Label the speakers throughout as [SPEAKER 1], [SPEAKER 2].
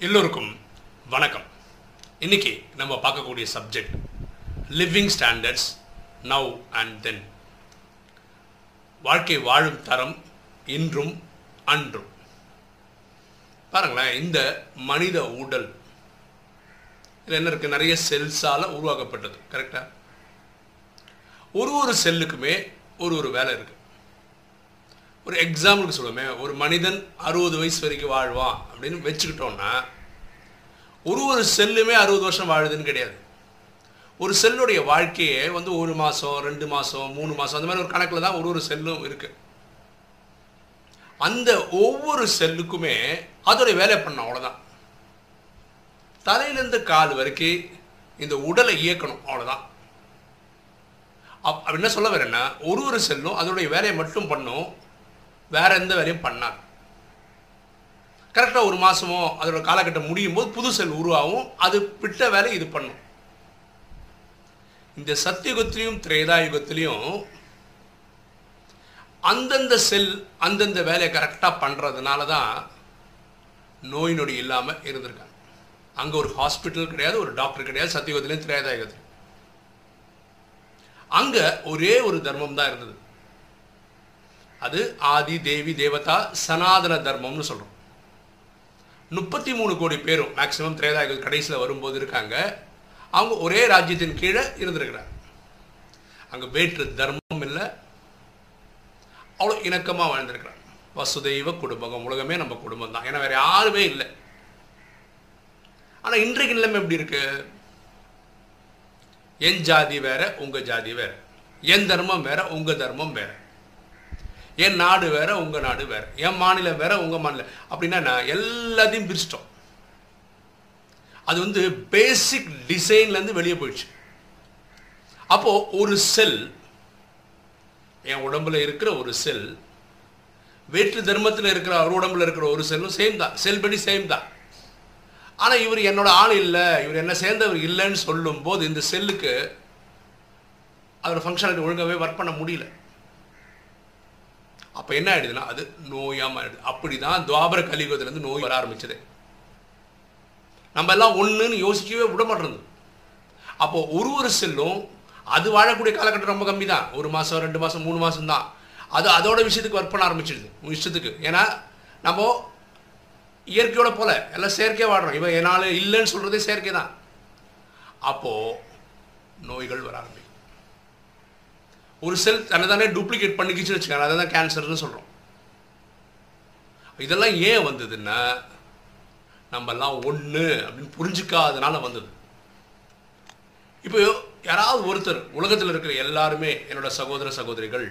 [SPEAKER 1] எல்லோருக்கும் வணக்கம். இன்னைக்கு நம்ம பார்க்கக்கூடிய subject living standards now and then வாழ்க்கை வாழும் தரம் இன்றும் அன்றும். பாருங்களேன் இந்த மனித உடல் இதில் என்ன இருக்குது நிறைய செல்ஸால் உருவாக்கப்பட்டது கரெக்டாக ஒரு ஒரு செல்லுக்குமே ஒரு ஒரு வேலை இருக்குது ஒரு எக்ஸாம்பிளுக்கு சொல்லுமே ஒரு மனிதன் அறுபது வயசு வரைக்கும் வாழ்வான் அப்படின்னு வச்சுக்கிட்டோம்னா ஒரு ஒரு செல்லுமே அறுபது வருஷம் வாழுதுன்னு கிடையாது. ஒரு செல்லுடைய வாழ்க்கையே வந்து ஒரு மாதம் ரெண்டு மாதம் மூணு மாதம் அந்த மாதிரி ஒரு கணக்கில் தான் ஒரு ஒரு செல்லும் இருக்குது அந்த ஒவ்வொரு செல்லுக்குமே அதோடைய வேலை பண்ணும் அவ்வளோதான் தலையிலேருந்து கால் வரைக்கும் இந்த உடலை இயக்கணும் அவ்வளோதான் அப் அப்படி என்ன சொல்ல வரேன்னா ஒரு ஒரு செல்லும் அதோடைய வேலையை மட்டும் பண்ணும் வேற எந்த வேலையும் பண்ணாது. கரெக்டாக ஒரு மாதமோ அதோட காலகட்டம் முடியும் போது புது செல் உருவாகும். அது பிட்ட வேலை இது பண்ணும். இந்த சத்தியுகத்திலையும் திரேதாயுகத்திலையும் அந்தந்த செல் அந்தந்த வேலையை கரெக்டாக பண்ணுறதுனால தான் நோய் நொடி இல்லாமல் இருந்திருக்காங்க. அங்கே ஒரு ஹாஸ்பிட்டல் கிடையாது ஒரு டாக்டர் கிடையாது சத்தியுகத்திலையும் திரேதாயுகத்திலையும். அங்கே ஒரே ஒரு தர்மம் தான் இருந்தது. அது ஆதி தேவி தேவதா சனாதன தர்மம்னு சொல்கிறோம் முப்பத்தி மூணு கோடி பேரும் மேக்சிமம் திரேதாயுகள் கடைசியில் வரும்போது இருக்காங்க. அவங்க ஒரே ராஜ்யத்தின் கீழே இருந்திருக்கிறாங்க. அங்கே வேற்று தர்மம் இல்லை. அவ்வளோ இணக்கமாக வாழ்ந்திருக்கிறாங்க. வசுதெய்வ குடும்பம் உலகமே நம்ம குடும்பம் தான். ஏன்னா வேறு யாருமே இல்லை. ஆனால் இன்றைக்கு நிலைமை எப்படி இருக்கு? என் ஜாதி வேற உங்க ஜாதி வேற. என் தர்மம் வேற உங்க தர்மம் வேற. என் நாடு வேற உங்க நாடு வேற. என் மாநிலம் வேற உங்க மாநிலம் அப்படின்னா நான் எல்லாத்தையும் பிரிச்சிட்டோம். அது வந்து பேசிக் டிசைன்லேருந்து வெளியே போயிடுச்சு. அப்போது ஒரு செல் என் உடம்புல இருக்கிற ஒரு செல் வேற்று தர்மத்தில் இருக்கிற அவர் உடம்புல இருக்கிற ஒரு செல்லும் சேம் தான். செல் படி சேம் தான். ஆனால் இவர் என்னோட ஆள் இல்லை இவர் என்ன சேர்ந்தவர் இல்லைன்னு சொல்லும் போது இந்த செல்லுக்கு அதோட ஃபங்க்ஷனாலிட்டி ஒழுங்காகவே ஒர்க் பண்ண முடியல. அப்போ என்ன ஆயிடுதுன்னா அது நோயாக மாறிடுது அப்படி தான் துவாபர கலியுகத்துலேருந்து நோய் வர ஆரம்பிச்சது. நம்ம எல்லாம் ஒன்றுன்னு யோசிக்கவே விட மாட்டேங்குது. அப்போ ஒரு ஒரு செல்லும் அது வாழக்கூடிய காலகட்டம் ரொம்ப கம்மி தான் ஒரு மாதம் ரெண்டு மாதம் மூணு மாதம் தான் அது அதோட விஷயத்துக்கு ஒர்க் பண்ண ஆரம்பிச்சிடுது. உன் இஷ்டத்துக்கு. ஏன்னா நம்ம இயற்கையோட போல எல்லாம் செயற்கையாக வாடுறோம் இவன் என்னால் இல்லைன்னு சொல்கிறதே செயற்கை தான் அப்போது நோய்கள் வர ஆரம்பிச்சு ஒரு செல் தன்னை தானே டூப்ளிகேட் பண்ணிக்கிச்சுன்னு வச்சுக்காங்க. அதை தான் கேன்சர்னு சொல்கிறோம் இதெல்லாம் ஏன் வந்ததுன்னா நம்மெல்லாம் ஒன்று அப்படின்னு புரிஞ்சுக்காதனால வந்தது. இப்போ யாராவது ஒருத்தர் உலகத்தில் இருக்கிற எல்லாருமே என்னோட சகோதர சகோதரிகள்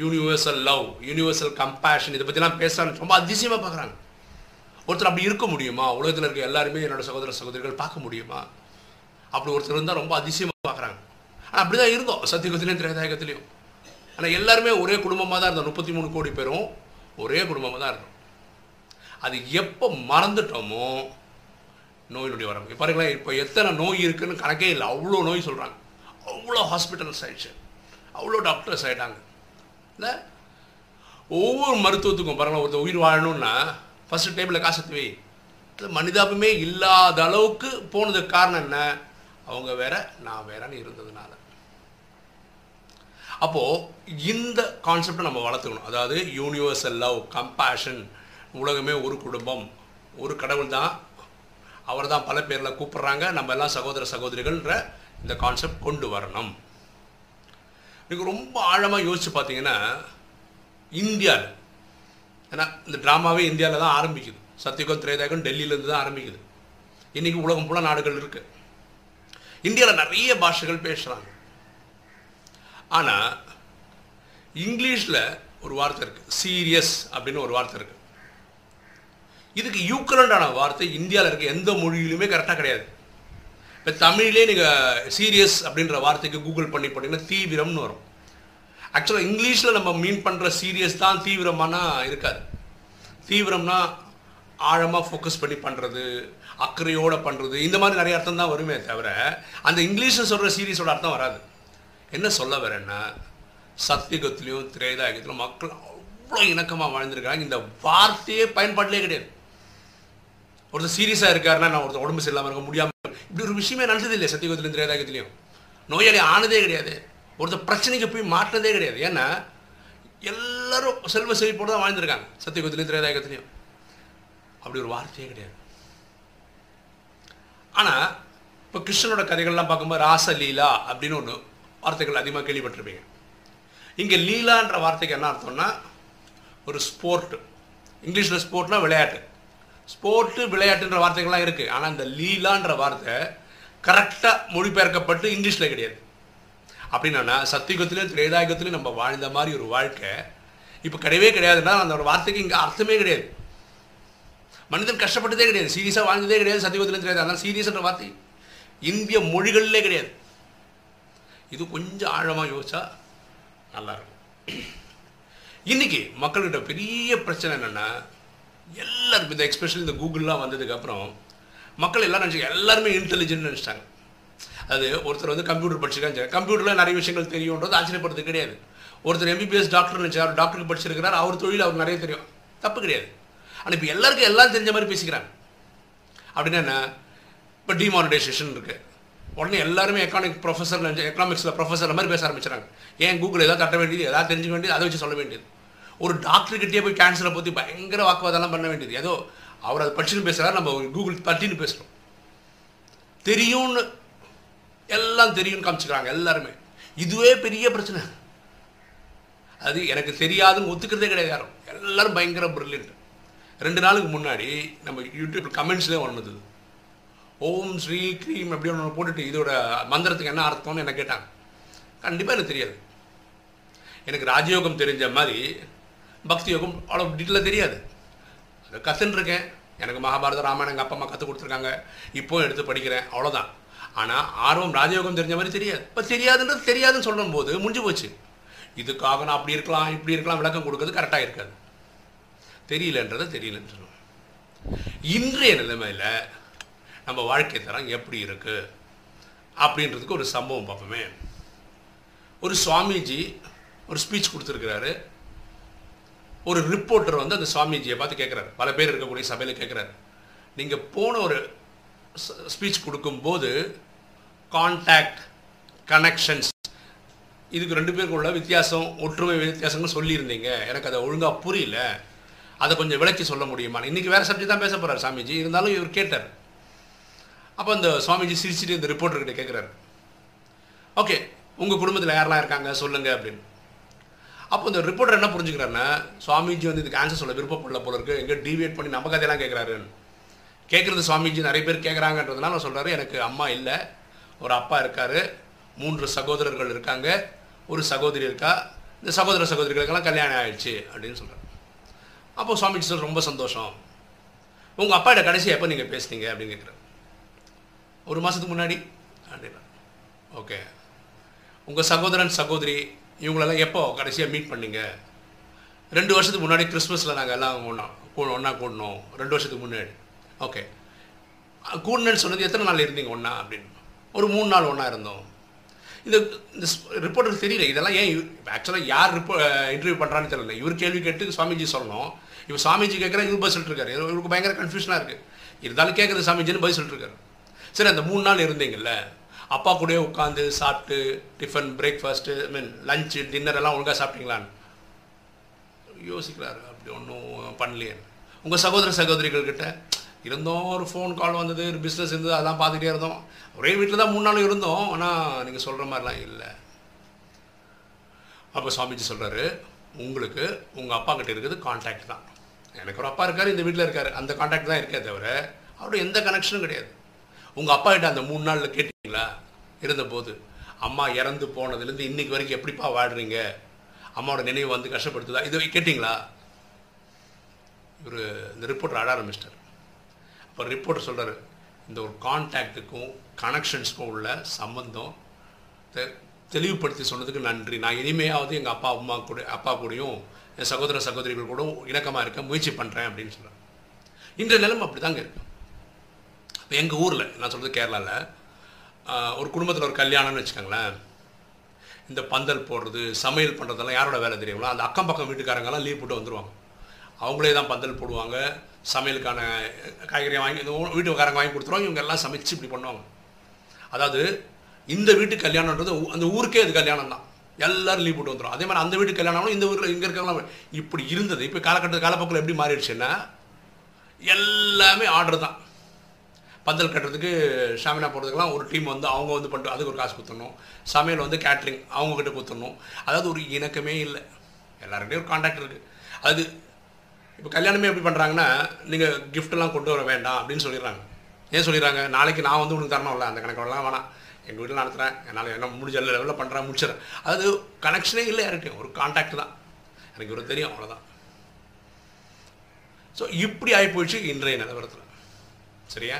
[SPEAKER 1] யூனிவர்சல் லவ் யூனிவர்சல் கம்பேஷன் இதை பற்றிலாம் பேசுகிறாங்க ரொம்ப அதிசயமாக பார்க்குறாங்க. ஒருத்தர் அப்படி இருக்க முடியுமா? உலகத்தில் இருக்க எல்லாருமே என்னோட சகோதர சகோதரிகள் பார்க்க முடியுமா? அப்படி ஒருத்தர் இருந்தால் ரொம்ப அதிசயமாக பார்க்குறாங்க. அப்படி தான் இருந்தோம். சத்தியகுதிலையும் திரேதாயகத்திலையும். ஆனால் எல்லாருமே ஒரே குடும்பமாக தான் இருந்தோம். முப்பத்தி மூணு கோடி பேரும் ஒரே குடும்பமாக தான் இருந்தோம். அது எப்போ மறந்துட்டோமோ நோயினுடைய நொடி பாருங்களேன் இப்போ எத்தனை நோய் இருக்குன்னு கணக்கே இல்லை. அவ்வளோ நோய் சொல்கிறாங்க அவ்வளோ ஹாஸ்பிட்டல்ஸ் ஆயிடுச்சு. அவ்வளோ டாக்டர்ஸ் ஆகிட்டாங்க இல்லை? ஒவ்வொரு மருத்துவத்துக்கும் பாருங்களா ஒருத்தர் உயிர் வாழணும்னா ஃபஸ்ட்டு டைமில் காசு வை. மனிதாபமே இல்லாத அளவுக்கு போனதுக்கு காரணம் என்ன? அவங்க வேற நான் வேறன்னு இருந்ததுனால. அப்போது இந்த கான்செப்டை நம்ம வளர்த்துக்கணும். அதாவது யூனிவர்சல் லவ் கம்பேஷன் உலகமே ஒரு குடும்பம் ஒரு கடவுள் தான். அவர் தான் பல பேரில் கூப்பிட்றாங்க. நம்ம எல்லாம் சகோதர சகோதரிகள்ன்ற இந்த கான்செப்ட் கொண்டு வரணும். நீங்கள் ரொம்ப ஆழமாக யோசித்து பார்த்தீங்கன்னா இந்தியாவில் ஏன்னா இந்த ட்ராமாவே இந்தியாவில் தான் ஆரம்பிக்குது. சத்தியகம் திரேதாயகம் டெல்லியிலேருந்து தான் ஆரம்பிக்குது. இன்றைக்கி உலகம் ஃபுல்லாக நாடுகள் இருக்குது இந்தியாவில் நிறைய பாஷைகள் பேசுகிறாங்க ஆனால் இங்கிலீஷில் ஒரு வார்த்தை இருக்குது சீரியஸ் அப்படின்னு ஒரு வார்த்தை இருக்குது இதுக்கு யூக்கலண்டான வார்த்தை இந்தியாவில் இருக்க எந்த மொழியிலுமே கரெக்டாக கிடையாது. இப்போ தமிழ்லேயே நீங்கள் சீரியஸ் அப்படின்ற வார்த்தைக்கு கூகுள் பண்ணி போட்டிங்கன்னா தீவிரம்னு வரும். ஆக்சுவலாக இங்கிலீஷில் நம்ம மீன் பண்ணுற சீரியஸ் தான் தீவிரமானா இருக்காது. தீவிரம்னா ஆழமாக ஃபோக்கஸ் பண்ணி பண்ணுறது அக்கறையோடு பண்ணுறது இந்த மாதிரி நிறைய அர்த்தம் தான் வருமே தவிர அந்த இங்கிலீஷில் சொல்கிற சீரியஸோட அர்த்தம் வராது. என்ன சொல்ல வரேன்னா சத்தியுகத்திலையும் திரேதாயுகத்திலும் மக்கள் அவ்வளோ இணக்கமாக வாழ்ந்துருக்காங்க இந்த வார்த்தையே பயன்பாட்டிலே கிடையாது. ஒருத்தர் சீரியஸாக இருக்காருன்னா நான் ஒருத்தர் உடம்பு சரியில்லாமல் இருக்க முடியாமல் இப்படி ஒரு விஷயமே நடந்தது இல்லை சத்தியகுதத்திலும் திரேதாயகத்திலையும் நோயாளி ஆனதே கிடையாது. ஒருத்தர் பிரச்சனைக்கு போய் மாட்டினதே கிடையாது. ஏன்னா எல்லாரும் செல்வ செழிப்போடு தான் வாழ்ந்திருக்காங்க சத்தியகுதத்திலையும் திரேதாயகத்திலையும் அப்படி ஒரு வார்த்தையே கிடையாது. ஆனால் இப்போ கிருஷ்ணனோட கதைகள்லாம் பார்க்கும்போது ராசலீலா அப்படின்னு ஒன்று வார்த்தைகள் அதிகமாக கேள்விப்பட்டிருப்பீங்க. இங்கே லீலான்ற வார்த்தைக்கு என்ன அர்த்தம்னா ஒரு ஸ்போர்ட்டு இங்கிலீஷில் ஸ்போர்ட்னா விளையாட்டு. ஸ்போர்ட்டு விளையாட்டுன்ற வார்த்தைகள்லாம் இருக்குது ஆனால் இந்த லீலான்ற வார்த்தை கரெக்டாக மொழிபெயர்க்கப்பட்டு இங்கிலீஷில் கிடையாது. அப்படின்னா சத்தியுகத்திலையும் திரேதாயுகத்திலையும் நம்ம வாழ்ந்த மாதிரி ஒரு வாழ்க்கை இப்போ கிடையவே கிடையாதுன்னா அந்த வார்த்தைக்கு இங்கே அர்த்தமே கிடையாது. மனிதன் கஷ்டப்பட்டதே கிடையாது. சீரியஸாக வாழ்ந்ததே கிடையாது. சத்தியுகத்திலையும் தெரியாது அதனால் சீரியஸ்ன்ற வார்த்தை. இந்திய மொழிகளிலே கிடையாது. இது கொஞ்சம் ஆழமாக யோசிச்சா நல்லாயிருக்கும். இன்னைக்கு மக்கள்கிட்ட பெரிய பிரச்சனை என்னென்னா எல்லாருமே இந்த எக்ஸ்பெஷலி இந்த கூகுள்லாம் வந்ததுக்கப்புறம் மக்கள் எல்லாம் நினச்சி எல்லாருமே இன்டெலிஜென்ட் நினச்சிட்டாங்க. அது ஒருத்தர் வந்து கம்ப்யூட்டர் படிச்சிருக்காங்க கம்ப்யூட்டரில் நிறைய விஷயங்கள் தெரியுன்றது ஆச்சரியப்படுறது கிடையாது. ஒருத்தர் எம்பிபிஎஸ் டாக்டர் நினச்சார் டாக்டருக்கு படிச்சிருக்கிறார் அவர் தொழில் அவர் நிறைய தெரியும். தப்பு கிடையாது. ஆனால் இப்போ எல்லாருக்கும் எல்லாம் தெரிஞ்ச மாதிரி பேசிக்கிறாங்க. அப்படின்னா என்ன? இப்போ டிமானிட்டைசேஷன் இருக்குது உடனே எல்லாருமே எக்கானிக் ப்ரொஃபஸர் எக்கனாமிக்ஸில் ப்ரொஃபஸர் மாதிரி பேச ஆரம்பிச்சிறாங்க ஏன் கூகுள் எதாவது தட்ட வேண்டியது எதாவது தெரிஞ்சுக்க வேண்டியது அதை வச்சு சொல்ல வேண்டியது ஒரு டாக்டர்கிட்டே போய் கேன்சரை பற்றி பயங்கர வாக்குவாதம்லாம் பண்ண வேண்டியது ஏதோ அவர் அதை படிச்சுன்னு பேசுகிறார் நம்ம கூகுள் பற்றின்னு பேசுகிறோம் தெரியும்னு எல்லாம் தெரியும்னு காமிச்சுக்கிறாங்க எல்லாருமே இதுவே பெரிய பிரச்சனை அது எனக்கு தெரியாதுன்னு ஒத்துக்கிறதே கிடையாது யாரும் எல்லாரும் பயங்கர ப்ரில்லியன்ட் ரெண்டு நாளுக்கு முன்னாடி நம்ம யூடியூப் கமெண்ட்ஸ்லேயே ஒன்று ஓம் ஸ்ரீ க்ரீம் அப்படி ஒன்று போட்டுட்டு இதோட மந்திரத்துக்கு என்ன அர்த்தம்னு என்ன கேட்டாங்க? கண்டிப்பாக எனக்கு தெரியாது. எனக்கு ராஜயோகம் தெரிஞ்ச மாதிரி பக்தி யோகம் அவ்வளோ டீட்டெயிலாக தெரியாது. அதை கற்றுன்ருக்கேன் எனக்கு மகாபாரத ராமாயணம் எங்கள் அப்பா அம்மா கற்றுக் கொடுத்துருக்காங்க. இப்போவும் எடுத்து படிக்கிறேன். அவ்வளோதான் ஆனால் ஆர்வம் ராஜயோகம் தெரிஞ்ச மாதிரி தெரியாது. இப்போ தெரியாதுன்றது தெரியாதுன்னு சொல்லும் போது முடிஞ்சு போச்சு. இதுக்காக நான் அப்படி இருக்கலாம் இப்படி இருக்கலாம் விளக்கம் கொடுக்கறது கரெக்டாக இருக்காது. தெரியலன்றதை தெரியலன்னு சொல்லுவோம். இன்றைய நிலைமையில் நம்ம வாழ்க்கை தரம் எப்படி இருக்குது அப்படின்றதுக்கு ஒரு சம்பவம் பார்ப்போமே. ஒரு சுவாமிஜி ஒரு ஸ்பீச் கொடுத்துருக்கிறாரு. ஒரு ரிப்போர்ட்டர் வந்து அந்த சுவாமிஜியை பார்த்து கேட்குறாரு. பல பேர் இருக்கக்கூடிய சபையில் கேட்குறாரு. நீங்கள் போன ஒரு ஸ்பீச் கொடுக்கும்போது கான்டாக்ட் கனெக்ஷன்ஸ் இதுக்கு ரெண்டு பேருக்கு உள்ள வித்தியாசம் ஒற்றுமை வித்தியாசங்கள் சொல்லியிருந்தீங்க. எனக்கு அதை ஒழுங்காக புரியல. அதை கொஞ்சம் விளக்கி சொல்ல முடியுமா இன்றைக்கி வேறு சப்ஜெக்ட் தான் பேச போகிறார் சாமிஜி இருந்தாலும் இவர் கேட்டார். அப்போ அந்த சுவாமிஜி சிரிச்சிட்டு இந்த ரிப்போர்ட்டர்கிட்ட கேட்குறாரு ஓகே உங்கள் குடும்பத்தில் யாரெல்லாம் இருக்காங்க? சொல்லுங்கள் அப்படின்னு. அப்போ இந்த ரிப்போர்ட்டர் என்ன புரிஞ்சுக்கிறாருன்னா சுவாமிஜி வந்து இதுக்கு ஆன்சர் சொல்ல விருப்பப்படல போல இருக்கு. எங்கே டிவியேட் பண்ணி நம்ம கதையெல்லாம் கேட்குறாரு கேட்குறது சுவாமிஜி நிறைய பேர் கேட்குறாங்கன்றதுனால நான் சொல்கிறாரு எனக்கு அம்மா இல்லை. ஒரு அப்பா இருக்கார். மூன்று சகோதரர்கள் இருக்காங்க. ஒரு சகோதரி இருக்கா. இந்த சகோதர சகோதரிகளுக்கெல்லாம் கல்யாணம் ஆயிடுச்சு அப்படின்னு சொல்கிறார் அப்போ சுவாமிஜி சார் ரொம்ப சந்தோஷம். உங்கள் அப்பாட்ட கடைசி எப்போ நீங்கள் பேசுனீங்க? அப்படின்னு கேட்குறாரு ஒரு மாதத்துக்கு முன்னாடி? அப்படின்னா. ஓகே உங்கள் சகோதரன் சகோதரி இவங்களெல்லாம் எப்போ கடைசியாக மீட் பண்ணீங்க? ரெண்டு வருஷத்துக்கு முன்னாடி கிறிஸ்மஸில் நாங்கள் எல்லாம் ஒன்றா ஒன்றா கூடணும். ரெண்டு வருஷத்துக்கு முன்னாடி. ஓகே கூடணுன்னு சொன்னது எத்தனை நாள் இருந்தீங்க ஒன்றா அப்படின்னு? ஒரு மூணு நாள் ஒன்றா இருந்தோம். இந்த இந்த ரிப்போர்ட்டருக்கு தெரியல. இதெல்லாம் ஏன் ஆக்சுவலாக யார் ரிப்போ இன்டர்வியூ பண்ணுறான்னு தெரியல. இவர் கேள்வி கேட்டு சுவாமிஜி சொல்லணும். இவர் சாமிஜி கேட்குற இவர் பதில் சொல்லிட்டுருக்காரு இவருக்கு பயங்கர கன்ஃபியூஷனாக இருக்குது இருந்தாலும் கேட்குறது சாமிஜின்னு பதில் சொல்லிட்டுருக்காரு சரி அந்த மூணு நாள் இருந்தீங்கல்ல அப்பா கூடயே உட்காந்து சாப்பிட்டு tiffin breakfast I mean lunch dinner எல்லாம் ஒழுங்காக சாப்பிட்டீங்களான்னு? யோசிக்கிறாரு அப்படி ஒன்றும் பண்ணலையே. உங்கள் சகோதர சகோதரிகள் கிட்ட இருந்தோம் ஒரு ஃபோன் கால் வந்தது ஒரு பிஸ்னஸ் இருந்தது அதெல்லாம் பார்த்துக்கிட்டே இருந்தோம். ஒரே வீட்டில் தான் மூணு நாள் இருந்தோம் ஆனால் நீங்கள் சொல்கிற மாதிரிலாம் இல்லை. அப்போ சுவாமிஜி சொல்கிறாரு உங்களுக்கு உங்கள் அப்பா கிட்ட இருக்குது கான்டாக்ட் தான். எனக்கு ஒரு அப்பா இருக்கார் இந்த வீட்டில் இருக்கார். அந்த கான்டாக்ட் தான் இருக்கே தவிர அவரோட எந்த கனெக்ஷனும் கிடையாது. உங்கள் அப்பா கிட்ட அந்த மூணு நாளில் கேட்டிங்களா? இருந்தபோது அம்மா இறந்து போனதுலேருந்து இன்னைக்கு வரைக்கும் எப்படிப்பா வாடுறீங்க அம்மாவோட நினைவு வந்து கஷ்டப்படுத்துதா? இதை கேட்டிங்களா? இவர் இந்த ரிப்போர்ட்டர் ஆட ஆரம்பிச்சிட்டார் அப்போ ரிப்போர்ட்டர் சொல்கிறார் இந்த ஒரு கான்டாக்டுக்கும் கனெக்ஷன்ஸ்க்கும் உள்ள சம்பந்தம் தெ- தெளிவுபடுத்தி சொன்னதுக்கு நன்றி. நான் இனிமையாவது எங்கள் அப்பா அம்மா கூட அப்பா கூடயும் என் சகோதர சகோதரிகள் கூட இணக்கமாக இருக்க முயற்சி பண்ணுறேன் அப்படின்னு சொல்கிறேன் இன்றைய நிலைமை அப்படி தாங்க இருக்கு. எங்கள் ஊரில் நான் சொல்கிறது கேரளாவில் ஒரு குடும்பத்தில் ஒரு கல்யாணம்னு வச்சுக்கோங்களேன். இந்த பந்தல் போடுறது சமையல் பண்ணுறதெல்லாம் யாரோட வேலை தெரியுங்களா? அந்த அக்கம் பக்கம் வீட்டுக்காரங்கெல்லாம் லீவ் போட்டு வந்துடுவாங்க அவங்களே தான் பந்தல் போடுவாங்க சமையலுக்கான காய்கறி வாங்கி இந்த வீட்டுக்காரங்க வாங்கி கொடுத்துருவாங்க இவங்க எல்லாம் சமைச்சு இப்படி பண்ணுவாங்க. அதாவது இந்த வீட்டு கல்யாணன்றது அந்த ஊருக்கே அது கல்யாணம் தான். எல்லோரும் லீவ் போட்டு வந்துடும் அதே மாதிரி அந்த வீட்டு கல்யாணம் இந்த ஊரில் இங்கே இருக்கவங்களாம் இப்படி இருந்தது. இப்போ காலகட்ட காலப்போக்கில் எப்படி மாறிடுச்சுன்னா எல்லாமே ஆர்டர் தான். பந்தல் கட்டுறதுக்கு ஷாமினா போகிறதுக்கெல்லாம் ஒரு டீம் வந்து அவங்க வந்து பண்ணிட்டு அதுக்கு ஒரு காசு கொடுத்துடணும் சமையல் வந்து கேட்ரிங் அவங்கக்கிட்ட கொடுத்துடணும் அதாவது ஒரு இணக்கமே இல்லை. எல்லாருக்கிட்டையும் ஒரு காண்டாக்ட் இருக்குது அது இப்போ கல்யாணமே எப்படி பண்ணுறாங்கன்னா நீங்கள் கிஃப்ட்டெல்லாம் கொண்டு வர வேண்டாம் அப்படின்னு சொல்லிடுறாங்க. ஏன் சொல்லிடுறாங்க? நாளைக்கு நான் வந்து உனக்கு தரணும்ல அந்த கணக்கெல்லாம் வேணாம். எங்கள் வீட்டில் நடத்துகிறேன் என்னால் என்ன முடிஞ்ச லெவலில் பண்ணுறேன் முடிச்சிடறேன். அதாவது கனெக்ஷனே இல்லை யார்கிட்டையும். ஒரு காண்டாக்ட் தான். எனக்கு ஒரு தெரியும் அவ்வளோதான் ஸோ இப்படி ஆகி போயிடுச்சு இன்றைய நிலவரத்தில். சரியா?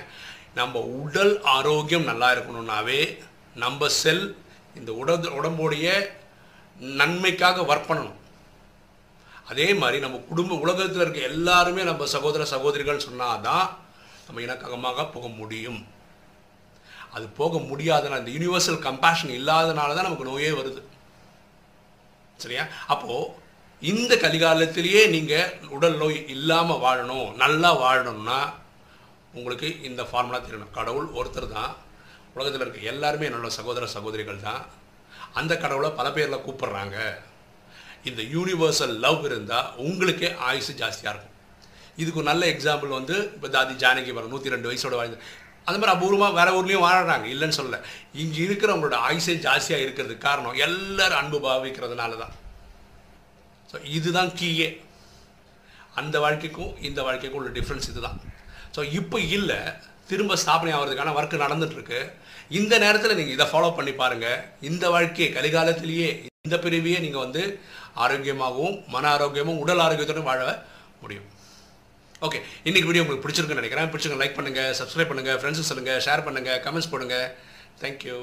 [SPEAKER 1] நம்ம உடல் ஆரோக்கியம் நல்லா இருக்கணும்னாவே நம்ம செல் இந்த உடல் உடம்புடைய நன்மைக்காக ஒர்க் பண்ணணும். அதே மாதிரி நம்ம குடும்ப உலகத்தில் இருக்க எல்லாருமே நம்ம சகோதர சகோதரிகள் சொன்னாதான் நம்ம இணக்கமாக போக முடியும். அது போக முடியாதனால இந்த யூனிவர்சல் கம்பேஷன் இல்லாதனால தான் நமக்கு நோயே வருது. சரியா? அப்போது இந்த கலிகாலத்திலேயே நீங்கள் உடல் நோய் இல்லாமல் வாழணும் நல்லா வாழணும்னா உங்களுக்கு இந்த ஃபார்முலா தெரியணும் கடவுள் ஒருத்தர் தான். உலகத்தில் இருக்க எல்லாருமே என்னோட சகோதர சகோதரிகள் தான். அந்த கடவுளை பல பேரில் கூப்பிட்றாங்க. இந்த யூனிவர்சல் லவ் இருந்தால் உங்களுக்கே ஆயுசு ஜாஸ்தியாக இருக்கும். இதுக்கு ஒரு நல்ல எக்ஸாம்பிள் வந்து இப்போ தாதி ஜானகி வரும் நூற்றி ரெண்டு வயசோட வாழ்ந்து அந்த மாதிரி அபூர்வமாக வேறு ஊர்லேயும் வாழறாங்க. இல்லைன்னு சொல்லலை. இங்கே இருக்கிறவங்களோட ஆயுசே ஜாஸ்தியாக இருக்கிறதுக்கு காரணம் எல்லோரும் அன்பு பாவிக்கிறதுனால தான். ஸோ இதுதான் கீயே. அந்த வாழ்க்கைக்கும் இந்த வாழ்க்கைக்கும் உள்ள டிஃப்ரென்ஸ் இதுதான். ஸோ இப்போ இல்லை. திரும்ப ஸ்தாபனை ஆகிறதுக்கான ஒர்க் நடந்துட்டுருக்கு. இந்த நேரத்தில் நீங்கள் இதை ஃபாலோ பண்ணி பாருங்கள் இந்த வாழ்க்கையை கலிகாலத்திலேயே இந்த பிரிவையே நீங்கள் வந்து ஆரோக்கியமாகவும் மன ஆரோக்கியமும் உடல் ஆரோக்கியத்தோடும் வாழ முடியும். ஓகே இன்றைக்கி வீடியோ உங்களுக்கு பிடிச்சிருக்குன்னு நினைக்கிறேன். பிடிச்சிருங்க லைக் பண்ணுங்கள் சப்ஸ்கிரைப் பண்ணுங்கள் ஃப்ரெண்ட்ஸுக்கு சொல்லுங்கள் ஷேர் பண்ணுங்கள் கமெண்ட்ஸ் போடுங்க. தேங்க்யூ